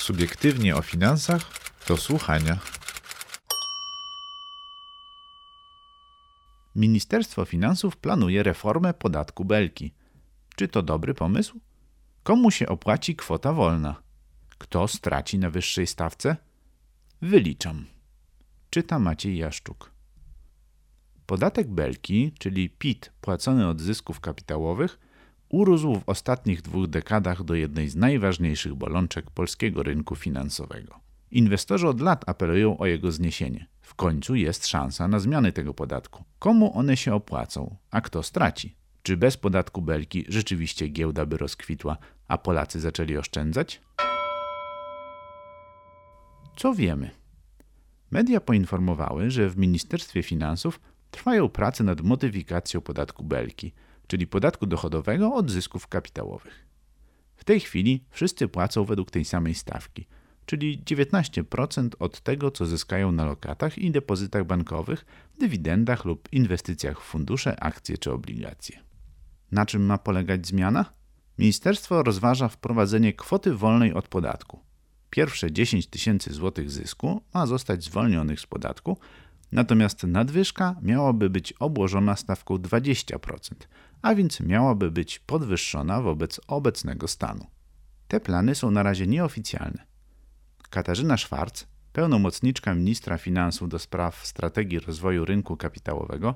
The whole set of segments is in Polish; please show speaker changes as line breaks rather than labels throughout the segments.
Subiektywnie o finansach do słuchania. Ministerstwo Finansów planuje reformę podatku Belki. Czy to dobry pomysł? Komu się opłaci kwota wolna? Kto straci na wyższej stawce? Wyliczam. Czyta Maciej Jaszczuk. Podatek Belki, czyli PIT płacony od zysków kapitałowych, urósł w ostatnich dwóch dekadach do jednej z najważniejszych bolączek polskiego rynku finansowego. Inwestorzy od lat apelują o jego zniesienie. W końcu jest szansa na zmiany tego podatku. Komu one się opłacą, a kto straci? Czy bez podatku belki rzeczywiście giełda by rozkwitła, a Polacy zaczęli oszczędzać? Co wiemy? Media poinformowały, że w Ministerstwie Finansów trwają prace nad modyfikacją podatku belki, czyli podatku dochodowego od zysków kapitałowych. W tej chwili wszyscy płacą według tej samej stawki – czyli 19% od tego, co zyskają na lokatach i depozytach bankowych, dywidendach lub inwestycjach w fundusze, akcje czy obligacje. Na czym ma polegać zmiana? Ministerstwo rozważa wprowadzenie kwoty wolnej od podatku. Pierwsze 10 tysięcy złotych zysku ma zostać zwolnionych z podatku, natomiast nadwyżka miałaby być obłożona stawką 20%, a więc miałaby być podwyższona wobec obecnego stanu. Te plany są na razie nieoficjalne. Katarzyna Szwarc, pełnomocniczka ministra finansów do spraw strategii rozwoju rynku kapitałowego,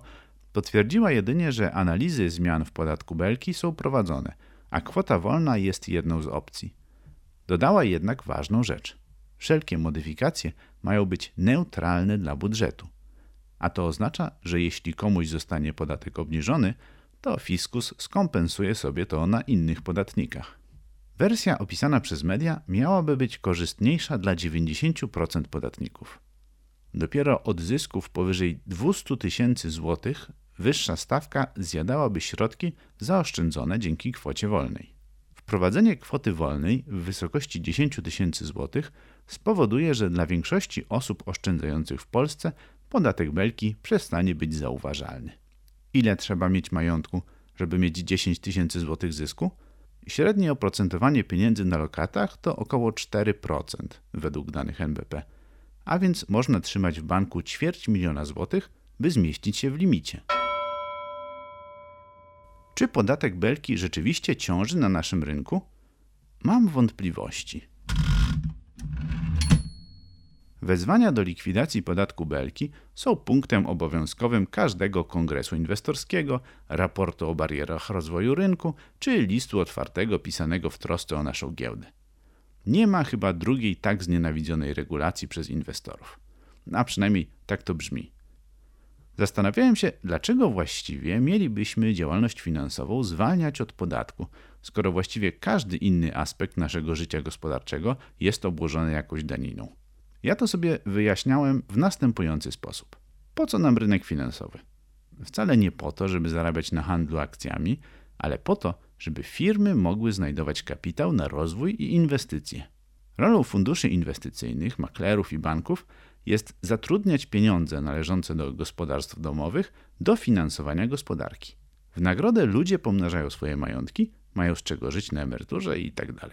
potwierdziła jedynie, że analizy zmian w podatku Belki są prowadzone, a kwota wolna jest jedną z opcji. Dodała jednak ważną rzecz. Wszelkie modyfikacje mają być neutralne dla budżetu. A to oznacza, że jeśli komuś zostanie podatek obniżony, to fiskus skompensuje sobie to na innych podatnikach. Wersja opisana przez media miałaby być korzystniejsza dla 90% podatników. Dopiero od zysków powyżej 200 tysięcy złotych wyższa stawka zjadałaby środki zaoszczędzone dzięki kwocie wolnej. Wprowadzenie kwoty wolnej w wysokości 10 tysięcy złotych spowoduje, że dla większości osób oszczędzających w Polsce podatek belki przestanie być zauważalny. Ile trzeba mieć majątku, żeby mieć 10 tysięcy złotych zysku? Średnie oprocentowanie pieniędzy na lokatach to około 4% według danych NBP, a więc można trzymać w banku ćwierć miliona złotych, by zmieścić się w limicie. Czy podatek belki rzeczywiście ciąży na naszym rynku? Mam wątpliwości. Wezwania do likwidacji podatku Belki są punktem obowiązkowym każdego kongresu inwestorskiego, raportu o barierach rozwoju rynku czy listu otwartego pisanego w trosce o naszą giełdę. Nie ma chyba drugiej tak znienawidzonej regulacji przez inwestorów. A przynajmniej tak to brzmi. Zastanawiałem się, dlaczego właściwie mielibyśmy działalność finansową zwalniać od podatku, skoro właściwie każdy inny aspekt naszego życia gospodarczego jest obłożony jakąś daniną. Ja to sobie wyjaśniałem w następujący sposób. Po co nam rynek finansowy? Wcale nie po to, żeby zarabiać na handlu akcjami, ale po to, żeby firmy mogły znajdować kapitał na rozwój i inwestycje. Rolą funduszy inwestycyjnych, maklerów i banków jest zatrudniać pieniądze należące do gospodarstw domowych do finansowania gospodarki. W nagrodę ludzie pomnażają swoje majątki, mają z czego żyć na emeryturze itd. Tak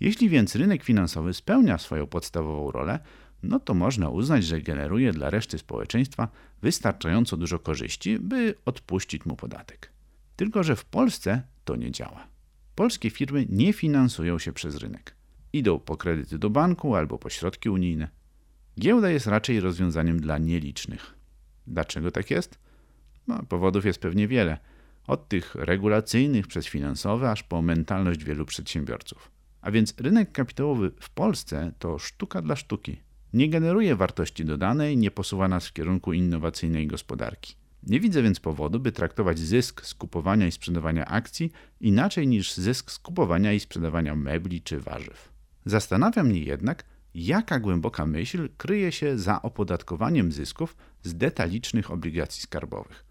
Jeśli więc rynek finansowy spełnia swoją podstawową rolę, no to można uznać, że generuje dla reszty społeczeństwa wystarczająco dużo korzyści, by odpuścić mu podatek. Tylko, że w Polsce to nie działa. Polskie firmy nie finansują się przez rynek. Idą po kredyty do banku albo po środki unijne. Giełda jest raczej rozwiązaniem dla nielicznych. Dlaczego tak jest? No, powodów jest pewnie wiele. Od tych regulacyjnych przez finansowe, aż po mentalność wielu przedsiębiorców. A więc rynek kapitałowy w Polsce to sztuka dla sztuki nie generuje wartości dodanej, nie posuwa nas w kierunku innowacyjnej gospodarki. Nie widzę więc powodu, by traktować zysk z kupowania i sprzedawania akcji inaczej niż zysk z kupowania i sprzedawania mebli czy warzyw. Zastanawia mnie jednak, jaka głęboka myśl kryje się za opodatkowaniem zysków z detalicznych obligacji skarbowych.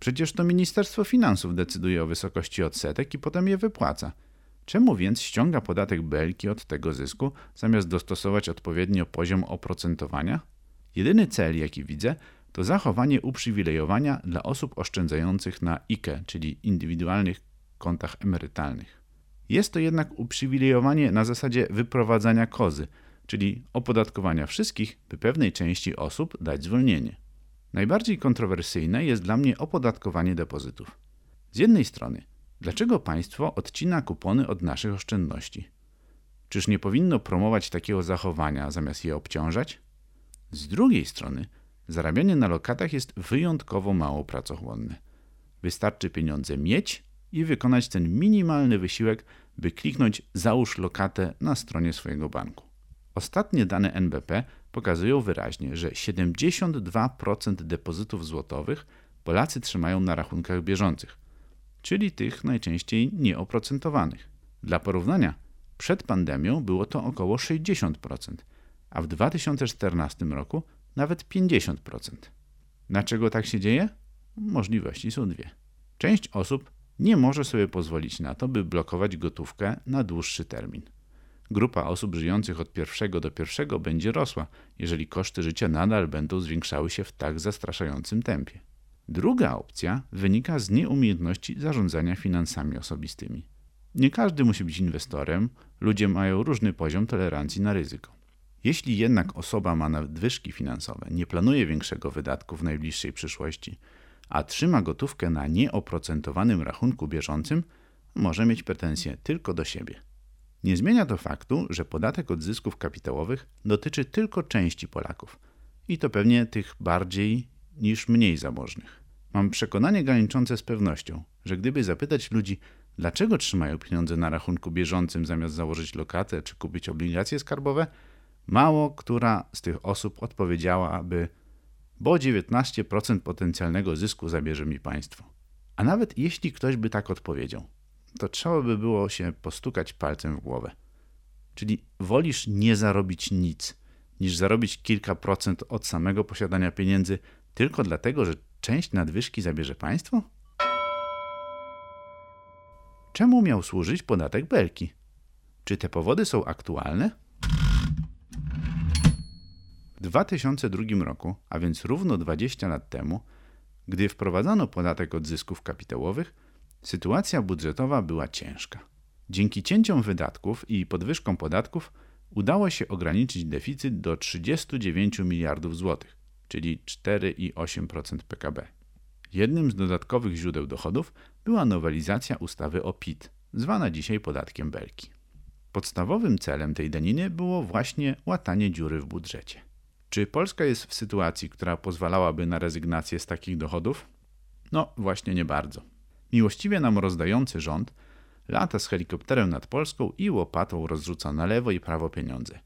Przecież to Ministerstwo Finansów decyduje o wysokości odsetek i potem je wypłaca – Czemu więc ściąga podatek belki od tego zysku, zamiast dostosować odpowiednio poziom oprocentowania? Jedyny cel, jaki widzę, to zachowanie uprzywilejowania dla osób oszczędzających na IKE, czyli indywidualnych kontach emerytalnych. Jest to jednak uprzywilejowanie na zasadzie wyprowadzania kozy, czyli opodatkowania wszystkich, by pewnej części osób dać zwolnienie. Najbardziej kontrowersyjne jest dla mnie opodatkowanie depozytów. Z jednej strony, dlaczego państwo odcina kupony od naszych oszczędności? Czyż nie powinno promować takiego zachowania zamiast je obciążać? Z drugiej strony, zarabianie na lokatach jest wyjątkowo mało pracochłonne. Wystarczy pieniądze mieć i wykonać ten minimalny wysiłek, by kliknąć Załóż lokatę na stronie swojego banku. Ostatnie dane NBP pokazują wyraźnie, że 72% depozytów złotowych Polacy trzymają na rachunkach bieżących, czyli tych najczęściej nieoprocentowanych. Dla porównania, przed pandemią było to około 60%, a w 2014 roku nawet 50%. Dlaczego tak się dzieje? Możliwości są dwie. Część osób nie może sobie pozwolić na to, by blokować gotówkę na dłuższy termin. Grupa osób żyjących od pierwszego do pierwszego będzie rosła, jeżeli koszty życia nadal będą zwiększały się w tak zastraszającym tempie. Druga opcja wynika z nieumiejętności zarządzania finansami osobistymi. Nie każdy musi być inwestorem, ludzie mają różny poziom tolerancji na ryzyko. Jeśli jednak osoba ma nadwyżki finansowe, nie planuje większego wydatku w najbliższej przyszłości, a trzyma gotówkę na nieoprocentowanym rachunku bieżącym, może mieć pretensje tylko do siebie. Nie zmienia to faktu, że podatek od zysków kapitałowych dotyczy tylko części Polaków i to pewnie tych bardziej niż mniej zamożnych. Mam przekonanie graniczące z pewnością, że gdyby zapytać ludzi, dlaczego trzymają pieniądze na rachunku bieżącym zamiast założyć lokatę czy kupić obligacje skarbowe, mało która z tych osób odpowiedziałaby, bo 19% potencjalnego zysku zabierze mi państwo. A nawet jeśli ktoś by tak odpowiedział, to trzeba by było się postukać palcem w głowę. Czyli wolisz nie zarobić nic, niż zarobić kilka procent od samego posiadania pieniędzy tylko dlatego, że część nadwyżki zabierze państwo? Czemu miał służyć podatek belki? Czy te powody są aktualne? W 2002 roku, a więc równo 20 lat temu, gdy wprowadzano podatek od zysków kapitałowych, sytuacja budżetowa była ciężka. Dzięki cięciom wydatków i podwyżkom podatków udało się ograniczyć deficyt do 39 miliardów złotych, czyli 4,8% PKB. Jednym z dodatkowych źródeł dochodów była nowelizacja ustawy o PIT, zwana dzisiaj podatkiem Belki. Podstawowym celem tej daniny było właśnie łatanie dziury w budżecie. Czy Polska jest w sytuacji, która pozwalałaby na rezygnację z takich dochodów? No, właśnie nie bardzo. Miłościwie nam rozdający rząd lata z helikopterem nad Polską i łopatą rozrzuca na lewo i prawo pieniądze.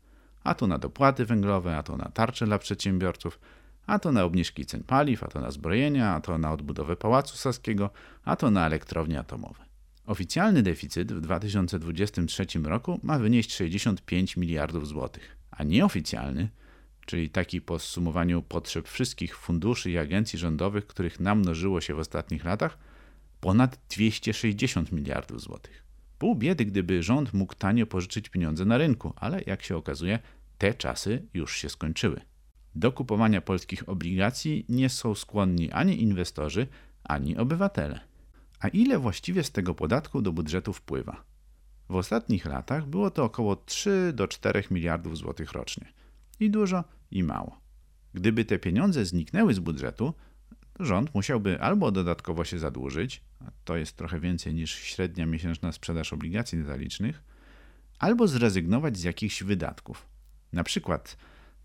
A to na dopłaty węglowe, a to na tarcze dla przedsiębiorców, a to na obniżki cen paliw, a to na zbrojenia, a to na odbudowę Pałacu Saskiego, a to na elektrownie atomowe. Oficjalny deficyt w 2023 roku ma wynieść 65 miliardów złotych, a nieoficjalny, czyli taki po zsumowaniu potrzeb wszystkich funduszy i agencji rządowych, których namnożyło się w ostatnich latach, ponad 260 miliardów złotych. Pół biedy, gdyby rząd mógł tanio pożyczyć pieniądze na rynku, ale jak się okazuje, te czasy już się skończyły. Do kupowania polskich obligacji nie są skłonni ani inwestorzy, ani obywatele. A ile właściwie z tego podatku do budżetu wpływa? W ostatnich latach było to około 3 do 4 miliardów złotych rocznie. I dużo, i mało. Gdyby te pieniądze zniknęły z budżetu, rząd musiałby albo dodatkowo się zadłużyć, a to jest trochę więcej niż średnia miesięczna sprzedaż obligacji detalicznych, albo zrezygnować z jakichś wydatków. Na przykład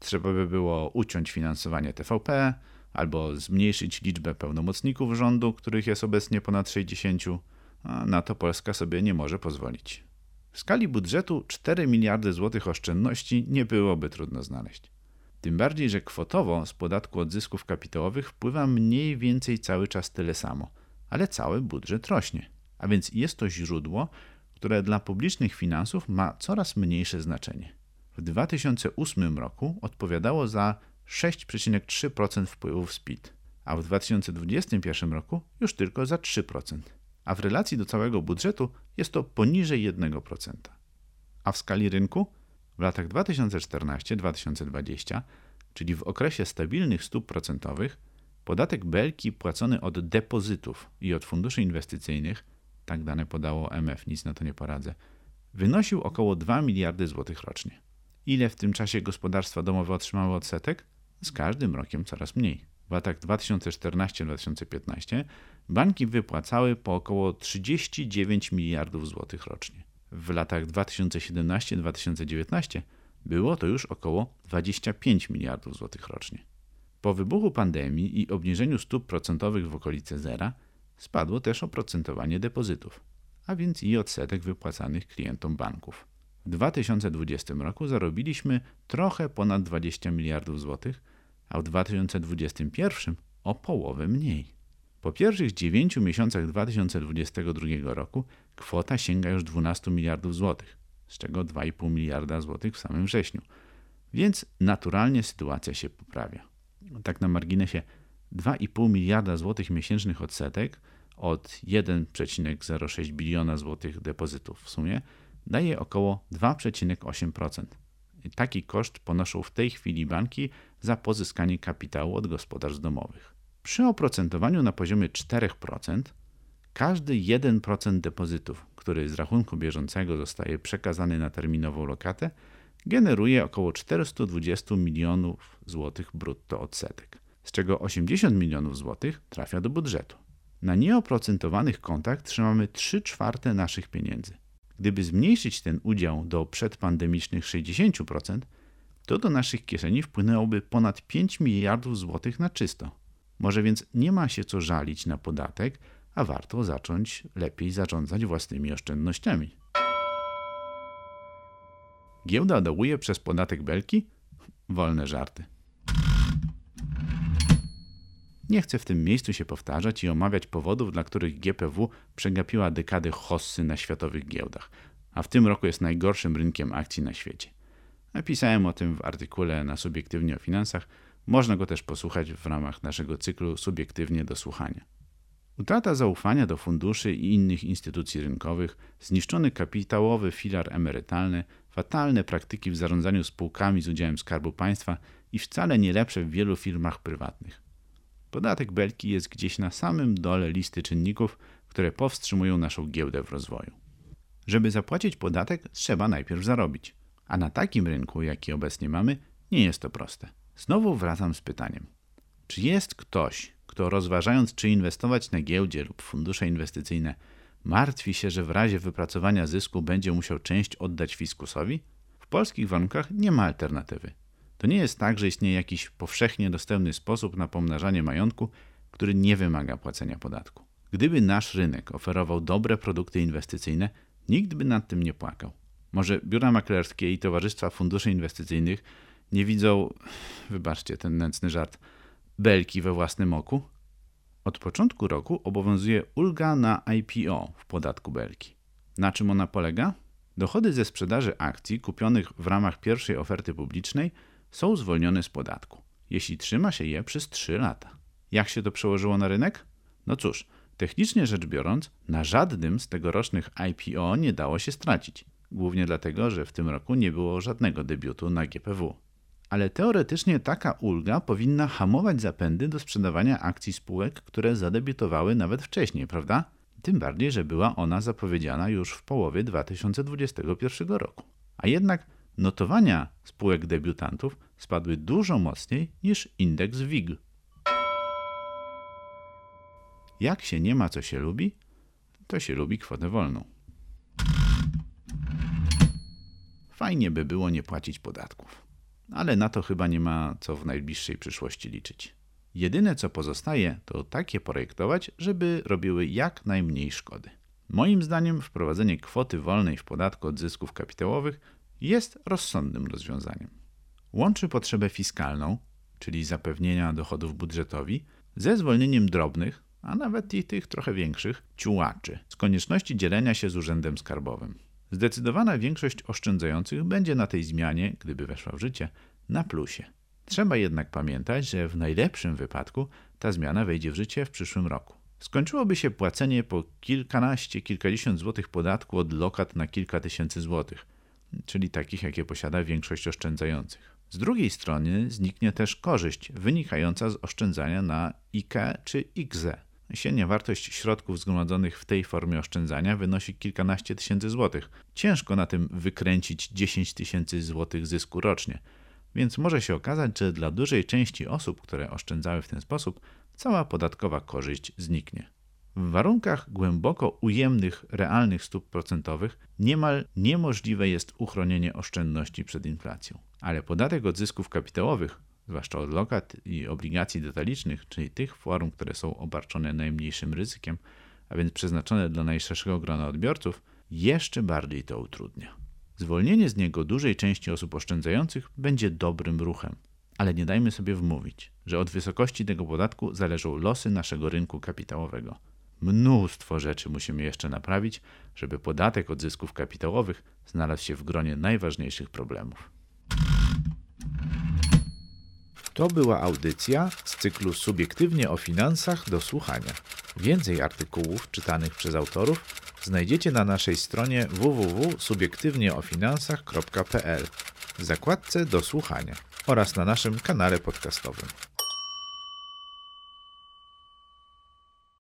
trzeba by było uciąć finansowanie TVP, albo zmniejszyć liczbę pełnomocników rządu, których jest obecnie ponad 60, a na to Polska sobie nie może pozwolić. W skali budżetu 4 miliardy złotych oszczędności nie byłoby trudno znaleźć. Tym bardziej, że kwotowo z podatku od zysków kapitałowych wpływa mniej więcej cały czas tyle samo, ale cały budżet rośnie. A więc jest to źródło, które dla publicznych finansów ma coraz mniejsze znaczenie. W 2008 roku odpowiadało za 6,3% wpływów z PIT, a w 2021 roku już tylko za 3%, a w relacji do całego budżetu jest to poniżej 1%. A w skali rynku w latach 2014-2020, czyli w okresie stabilnych stóp procentowych, podatek belki płacony od depozytów i od funduszy inwestycyjnych, tak dane podało MF, nic na to nie poradzę, wynosił około 2 miliardy złotych rocznie. Ile w tym czasie gospodarstwa domowe otrzymały odsetek? Z każdym rokiem coraz mniej. W latach 2014-2015 banki wypłacały po około 39 miliardów złotych rocznie. W latach 2017-2019 było to już około 25 miliardów złotych rocznie. Po wybuchu pandemii i obniżeniu stóp procentowych w okolice zera spadło też oprocentowanie depozytów, a więc i odsetek wypłacanych klientom banków. W 2020 roku zarobiliśmy trochę ponad 20 miliardów złotych, a w 2021 o połowę mniej. Po pierwszych 9 miesiącach 2022 roku kwota sięga już 12 miliardów złotych, z czego 2,5 miliarda złotych w samym wrześniu. Więc naturalnie sytuacja się poprawia. Tak na marginesie 2,5 miliarda złotych miesięcznych odsetek od 1,06 biliona złotych depozytów w sumie daje około 2,8%. Taki koszt ponoszą w tej chwili banki za pozyskanie kapitału od gospodarstw domowych. Przy oprocentowaniu na poziomie 4% każdy 1% depozytów, który z rachunku bieżącego zostaje przekazany na terminową lokatę, generuje około 420 milionów złotych brutto odsetek, z czego 80 milionów złotych trafia do budżetu. Na nieoprocentowanych kontach trzymamy 3 czwarte naszych pieniędzy. Gdyby zmniejszyć ten udział do przedpandemicznych 60%, to do naszych kieszeni wpłynęłoby ponad 5 miliardów złotych na czysto. Może więc nie ma się co żalić na podatek, a warto zacząć lepiej zarządzać własnymi oszczędnościami. Giełda dołuje przez podatek belki? Wolne żarty. Nie chcę w tym miejscu się powtarzać i omawiać powodów, dla których GPW przegapiła dekady hossy na światowych giełdach, a w tym roku jest najgorszym rynkiem akcji na świecie. Napisałem o tym w artykule na Subiektywnie o Finansach. Można go też posłuchać w ramach naszego cyklu Subiektywnie do słuchania. Utrata zaufania do funduszy i innych instytucji rynkowych, zniszczony kapitałowy filar emerytalny, fatalne praktyki w zarządzaniu spółkami z udziałem Skarbu Państwa i wcale nie lepsze w wielu firmach prywatnych. Podatek Belki jest gdzieś na samym dole listy czynników, które powstrzymują naszą giełdę w rozwoju. Żeby zapłacić podatek, trzeba najpierw zarobić. A na takim rynku, jaki obecnie mamy, nie jest to proste. Znowu wracam z pytaniem: czy jest ktoś, kto rozważając, czy inwestować na giełdzie lub fundusze inwestycyjne, martwi się, że w razie wypracowania zysku będzie musiał część oddać fiskusowi? W polskich warunkach nie ma alternatywy. To nie jest tak, że istnieje jakiś powszechnie dostępny sposób na pomnażanie majątku, który nie wymaga płacenia podatku. Gdyby nasz rynek oferował dobre produkty inwestycyjne, nikt by nad tym nie płakał. Może biura maklerskie i towarzystwa funduszy inwestycyjnych nie widzą, wybaczcie ten nędzny żart, belki we własnym oku? Od początku roku obowiązuje ulga na IPO w podatku belki. Na czym ona polega? Dochody ze sprzedaży akcji kupionych w ramach pierwszej oferty publicznej są zwolnione z podatku, jeśli trzyma się je przez 3 lata. Jak się to przełożyło na rynek? No cóż, technicznie rzecz biorąc, na żadnym z tegorocznych IPO nie dało się stracić, głównie dlatego, że w tym roku nie było żadnego debiutu na GPW. Ale teoretycznie taka ulga powinna hamować zapędy do sprzedawania akcji spółek, które zadebiutowały nawet wcześniej, prawda? Tym bardziej, że była ona zapowiedziana już w połowie 2021 roku. A jednak notowania spółek debiutantów spadły dużo mocniej niż indeks WIG. Jak się nie ma co się lubi, to się lubi kwotę wolną. Fajnie by było nie płacić podatków, ale na to chyba nie ma co w najbliższej przyszłości liczyć. Jedyne co pozostaje, to takie projektować, żeby robiły jak najmniej szkody. Moim zdaniem wprowadzenie kwoty wolnej w podatku od zysków kapitałowych jest rozsądnym rozwiązaniem. Łączy potrzebę fiskalną, czyli zapewnienia dochodów budżetowi, ze zwolnieniem drobnych, a nawet i tych trochę większych, ciułaczy, z konieczności dzielenia się z urzędem skarbowym. Zdecydowana większość oszczędzających będzie na tej zmianie, gdyby weszła w życie, na plusie. Trzeba jednak pamiętać, że w najlepszym wypadku ta zmiana wejdzie w życie w przyszłym roku. Skończyłoby się płacenie po kilkanaście, kilkadziesiąt złotych podatku od lokat na kilka tysięcy złotych, czyli takich, jakie posiada większość oszczędzających. Z drugiej strony zniknie też korzyść wynikająca z oszczędzania na IKE czy IGZE. Średnia wartość środków zgromadzonych w tej formie oszczędzania wynosi kilkanaście tysięcy złotych. Ciężko na tym wykręcić 10 tysięcy złotych zysku rocznie. Więc może się okazać, że dla dużej części osób, które oszczędzały w ten sposób, cała podatkowa korzyść zniknie. W warunkach głęboko ujemnych realnych stóp procentowych niemal niemożliwe jest uchronienie oszczędności przed inflacją. Ale podatek od zysków kapitałowych, zwłaszcza od lokat i obligacji detalicznych, czyli tych form, które są obarczone najmniejszym ryzykiem, a więc przeznaczone dla najszerszego grona odbiorców, jeszcze bardziej to utrudnia. Zwolnienie z niego dużej części osób oszczędzających będzie dobrym ruchem, ale nie dajmy sobie wmówić, że od wysokości tego podatku zależą losy naszego rynku kapitałowego. Mnóstwo rzeczy musimy jeszcze naprawić, żeby podatek od zysków kapitałowych znalazł się w gronie najważniejszych problemów. To była audycja z cyklu Subiektywnie o finansach do słuchania. Więcej artykułów czytanych przez autorów znajdziecie na naszej stronie www.subiektywnieofinansach.pl w zakładce do słuchania oraz na naszym kanale podcastowym.